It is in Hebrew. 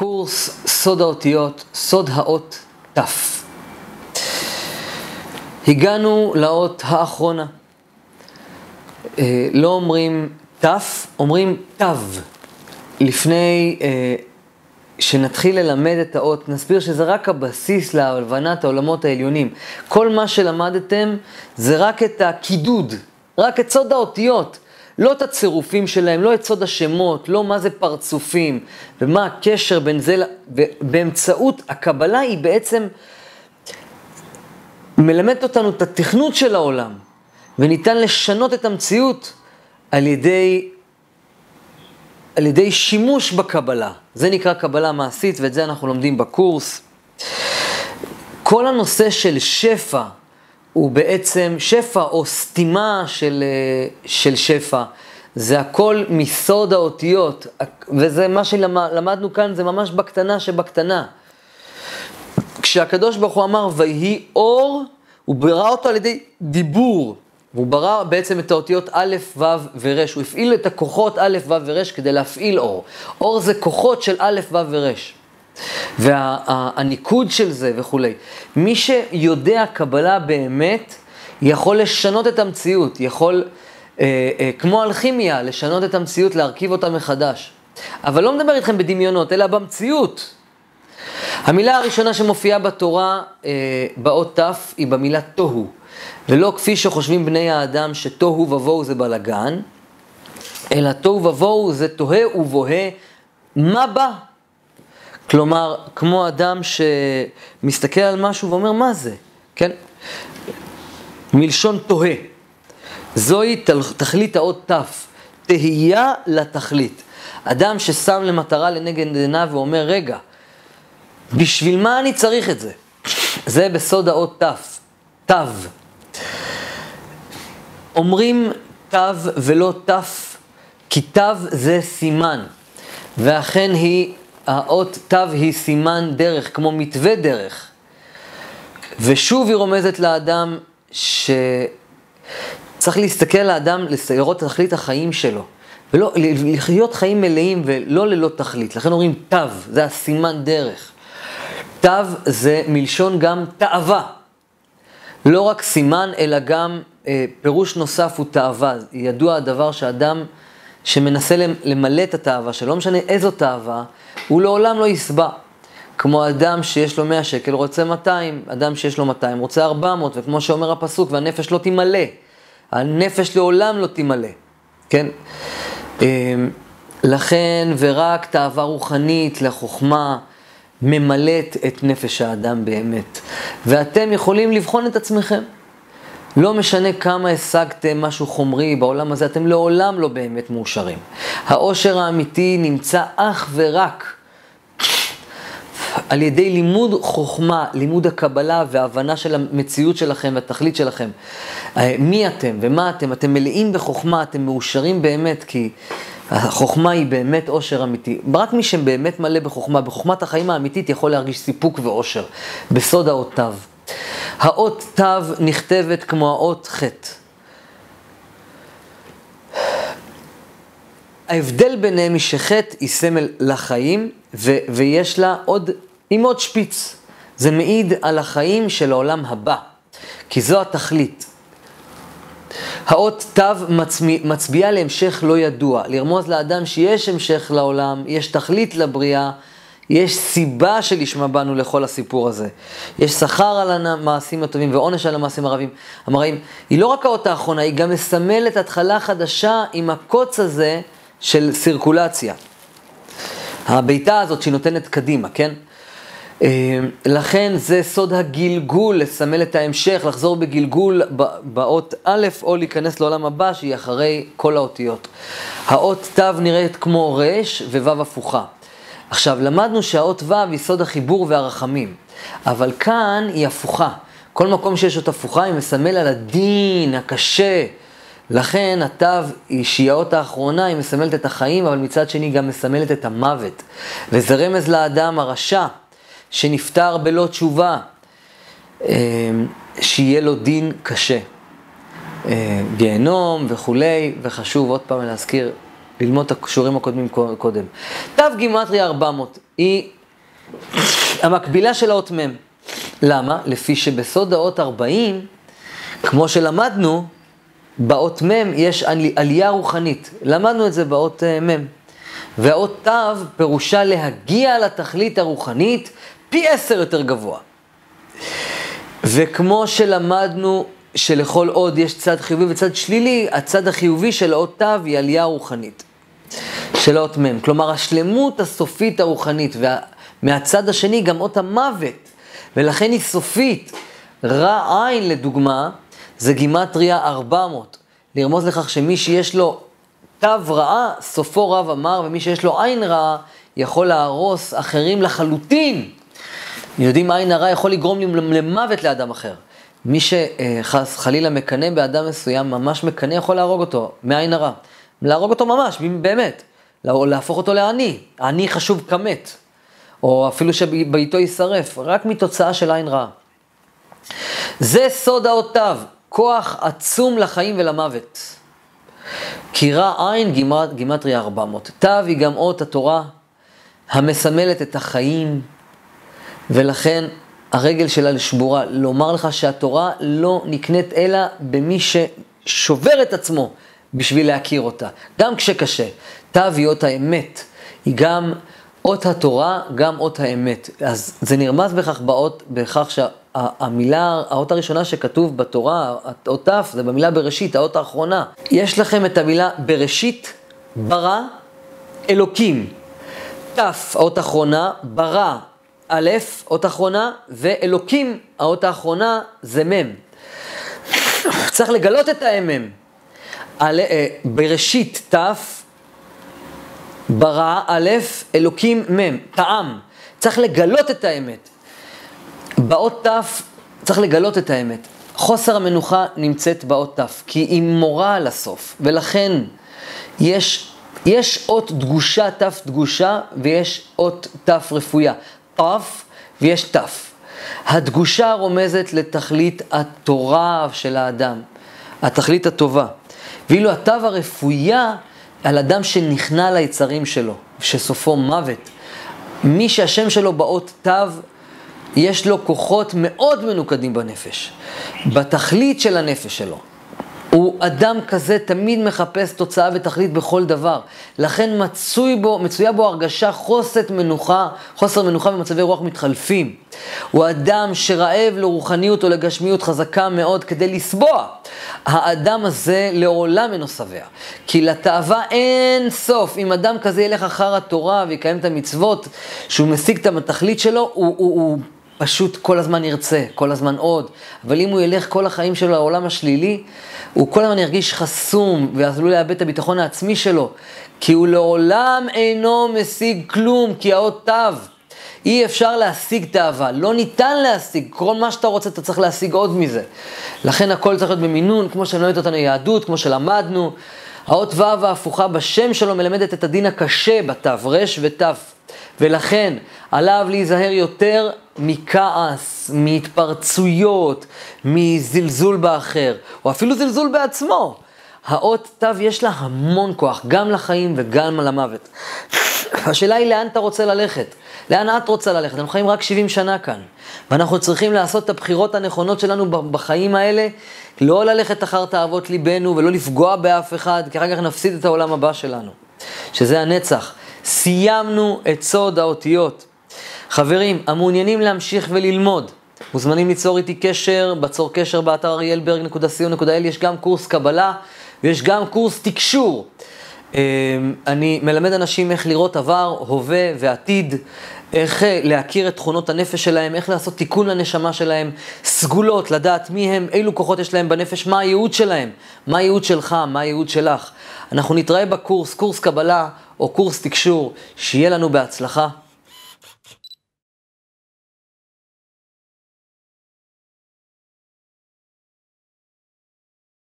קורס סוד האותיות, סוד האות ת'. הגענו לאות האחרונה. אה, לא אומרים ת', אומרים תו. לפני אה, שנתחיל ללמד את האות, נסביר שזה רק הבסיס להבנת העולמות העליונים. כל מה שלמדתם זה רק את הקידוד, רק את סוד האותיות. לא את הצירופים שלהם, לא את סוד השמות, לא מה זה פרצופים, ומה הקשר בין זה, באמצעות הקבלה היא בעצם מלמדת אותנו את התכנות של העולם, וניתן לשנות את המציאות על ידי, על ידי שימוש בקבלה. זה נקרא קבלה מעשית, ואת זה אנחנו לומדים בקורס. כל הנושא של שפע, הוא בעצם שפע או סתימה של, אה, של שפע. זה הכל מסוד האותיות, וזה מה שלמדנו כאן, זה ממש בקטנה שבקטנה. כשהקדוש ברוך הוא אמר, ויהי אור, הוא ברא אותו על ידי דיבור. והוא ברא בעצם את האותיות א', ו' ור', הוא הפעיל את הכוחות א', ו' ור' כדי להפעיל אור. אור זה כוחות של א', ו' ור'. והניקוד של זה וכולי. מי שיודע קבלה באמת, יכול לשנות את המציאות, יכול, אה, אה, כמו אלכימיה, לשנות את המציאות, להרכיב אותה מחדש. אבל לא מדבר איתכם בדמיונות, אלא במציאות. המילה הראשונה שמופיעה בתורה, אה, באות ת', היא במילה תוהו. ולא כפי שחושבים בני האדם שתוהו ובוהו זה בלגן, אלא תוהו ובוהו זה תוהה ובוהה, מה בא? כלומר, כמו אדם שמסתכל על משהו ואומר, מה זה? כן? מלשון תוהה. זוהי תכלית האות ת', תהייה לתכלית. אדם ששם למטרה לנגד עיניו ואומר, רגע, בשביל מה אני צריך את זה? זה בסוד האות ת', תו. אומרים תו ולא ת', כי תו זה סימן, ואכן היא האות תו היא סימן דרך, כמו מתווה דרך. ושוב היא רומזת לאדם שצריך להסתכל על האדם, לראות את תכלית החיים שלו. ולא, לחיות חיים מלאים ולא ללא תכלית. לכן אומרים תו, זה הסימן דרך. תו זה מלשון גם תאווה. לא רק סימן, אלא גם אה, פירוש נוסף הוא תאווה. ידוע הדבר שאדם שמנסה למלא את התאווה שלו, לא משנה איזו תאווה, הוא לעולם לא יסבע. כמו אדם שיש לו 100 שקל רוצה 200, אדם שיש לו 200 רוצה 400, וכמו שאומר הפסוק, והנפש לא תמלא. הנפש לעולם לא תמלא, כן? אמ, לכן, ורק תאווה רוחנית לחוכמה ממלאת את נפש האדם באמת. ואתם יכולים לבחון את עצמכם. לא משנה כמה השגתם משהו חומרי בעולם הזה, אתם לעולם לא באמת מאושרים. העושר האמיתי נמצא אך ורק על ידי לימוד חוכמה, לימוד הקבלה והבנה של המציאות שלכם והתכלית שלכם. אה, מי אתם ומה אתם? אתם מלאים בחוכמה, אתם מאושרים באמת, כי החוכמה היא באמת עושר אמיתי. רק מי שבאמת מלא בחוכמה, בחוכמת החיים האמיתית, יכול להרגיש סיפוק ועושר, בסוד האות תו. האות תו נכתבת כמו האות ח'. ההבדל ביניהם היא שחטא היא סמל לחיים, ו- ויש לה עוד, עם עוד שפיץ. זה מעיד על החיים של העולם הבא, כי זו התכלית. האות תו מצביע, מצביעה להמשך לא ידוע, לרמוז לאדם שיש המשך לעולם, יש תכלית לבריאה, יש סיבה שלשמה באנו לכל הסיפור הזה. יש שכר על המעשים הטובים ועונש על המעשים הרבים, המראים. היא לא רק האות האחרונה, היא גם מסמלת התחלה חדשה עם הקוץ הזה של סירקולציה. הביתה הזאת שהיא נותנת קדימה, כן? אה, לכן זה סוד הגלגול, לסמל את ההמשך, לחזור בגלגול באות א', או להיכנס לעולם הבא, שהיא אחרי כל האותיות. האות ת' נראית כמו ר' וו' הפוכה. עכשיו, למדנו שהאות ו' היא סוד החיבור והרחמים, אבל כאן היא הפוכה. כל מקום שיש אות הפוכה, היא מסמל על הדין הקשה. לכן התו, שהיא האות האחרונה, היא מסמלת את החיים, אבל מצד שני גם מסמלת את המוות. וזה רמז לאדם הרשע, שנפטר בלא תשובה, אה, שיהיה לו דין קשה. אה, גיהנום וכולי, וחשוב עוד פעם להזכיר ללמוד את הקשורים הקודמים קודם. תו גימטריה 400, היא המקבילה של האות מ'. למה? לפי שבסוד האות 40, כמו שלמדנו, באות מ' יש עלייה רוחנית. למדנו את זה באות אה, מ'. והאות ת' פירושה להגיע לתכלית הרוחנית פי עשר יותר גבוה. וכמו שלמדנו שלכל עוד יש צד חיובי וצד שלילי, הצד החיובי של האות ת' היא עלייה רוחנית. של האות מ'. כלומר, השלמות הסופית הרוחנית, ומהצד השני גם אות המוות, ולכן היא סופית. רע עין, לדוגמה, זה גימטריה 400. לרמוז לכך שמי שיש לו תו רעה, סופו רב אמר, ומי שיש לו עין רעה, יכול להרוס אחרים לחלוטין. יודעים עין הרע יכול לגרום למוות לאדם אחר. מי שחס חלילה מקנא באדם מסוים, ממש מקנא יכול להרוג אותו, מעין הרע. להרוג אותו ממש, באמת. להפוך אותו לעני. עני חשוב כמת. או אפילו שביתו יישרף, רק מתוצאה של עין רעה. זה סוד האותיו, כוח עצום לחיים ולמוות. כי רע עין גימטריה 400. תו היא גם אות התורה המסמלת את החיים, ולכן הרגל שלה לשבורה. לומר לך שהתורה לא נקנית אלא במי ששובר את עצמו בשביל להכיר אותה, גם כשקשה. תו היא אות האמת, היא גם אות התורה, גם אות האמת. אז זה נרמז בכך באות, בכך שהמילה, האות הראשונה שכתוב בתורה, האות ת', זה במילה בראשית, האות האחרונה. יש לכם את המילה בראשית, ברא, אלוקים. ת', האות האחרונה, ברא, א', אות אחרונה, ואלוקים, האות האחרונה, זה מ'. צריך לגלות את המ'. אה, בראשית ת', ברא א', אלוקים מ', טעם. צריך לגלות את האמת. באות ת' צריך לגלות את האמת. חוסר המנוחה נמצאת באות ת', כי היא מורה על הסוף, ולכן יש, יש אות דגושה, ת' דגושה, ויש אות ת' רפויה. ת' ויש ת'. הדגושה רומזת לתכלית התורה של האדם, התכלית הטובה. ואילו התו הרפויה על אדם שנכנע ליצרים שלו, שסופו מוות. מי שהשם שלו באות תו, יש לו כוחות מאוד מנוקדים בנפש, בתכלית של הנפש שלו. הוא אדם כזה תמיד מחפש תוצאה ותכלית בכל דבר. לכן מצוי בו, מצויה בו הרגשה חוסת מנוחה, חוסר מנוחה ומצבי רוח מתחלפים. הוא אדם שרעב לרוחניות או לגשמיות חזקה מאוד כדי לסבוע. האדם הזה לעולם אינו שבע. כי לתאווה אין סוף. אם אדם כזה ילך אחר התורה ויקיים את המצוות, שהוא משיג את התכלית שלו, הוא, הוא, הוא פשוט כל הזמן ירצה, כל הזמן עוד. אבל אם הוא ילך כל החיים שלו לעולם השלילי, הוא כל הזמן ירגיש חסום ועלול לאבד את הביטחון העצמי שלו, כי הוא לעולם אינו משיג כלום, כי האות תו. אי אפשר להשיג תאווה, לא ניתן להשיג, כל מה שאתה רוצה אתה צריך להשיג עוד מזה. לכן הכל צריך להיות במינון, כמו שמלמדת אותנו יהדות, כמו שלמדנו. האות ו' ההפוכה בשם שלו מלמדת את הדין הקשה בתו, רש ותו. ולכן עליו להיזהר יותר מכעס, מהתפרצויות, מזלזול באחר, או אפילו זלזול בעצמו. האות תו יש לה המון כוח, גם לחיים וגם למוות. השאלה היא לאן אתה רוצה ללכת, לאן את רוצה ללכת. אנחנו חיים רק 70 שנה כאן, ואנחנו צריכים לעשות את הבחירות הנכונות שלנו בחיים האלה, לא ללכת אחר תאוות ליבנו ולא לפגוע באף אחד, כי אחר כך נפסיד את העולם הבא שלנו, שזה הנצח. סיימנו את סוד האותיות. חברים, המעוניינים להמשיך וללמוד, מוזמנים ליצור איתי קשר, בצור קשר באתר אריאלברג.co.il, יש גם קורס קבלה ויש גם קורס תקשור. אמ, אני מלמד אנשים איך לראות עבר, הווה ועתיד, איך אה, להכיר את תכונות הנפש שלהם, איך לעשות תיקון לנשמה שלהם, סגולות, לדעת מי הם, אילו כוחות יש להם בנפש, מה הייעוד שלהם, מה הייעוד שלך, מה הייעוד שלך. אנחנו נתראה בקורס, קורס קבלה או קורס תקשור, שיהיה לנו בהצלחה.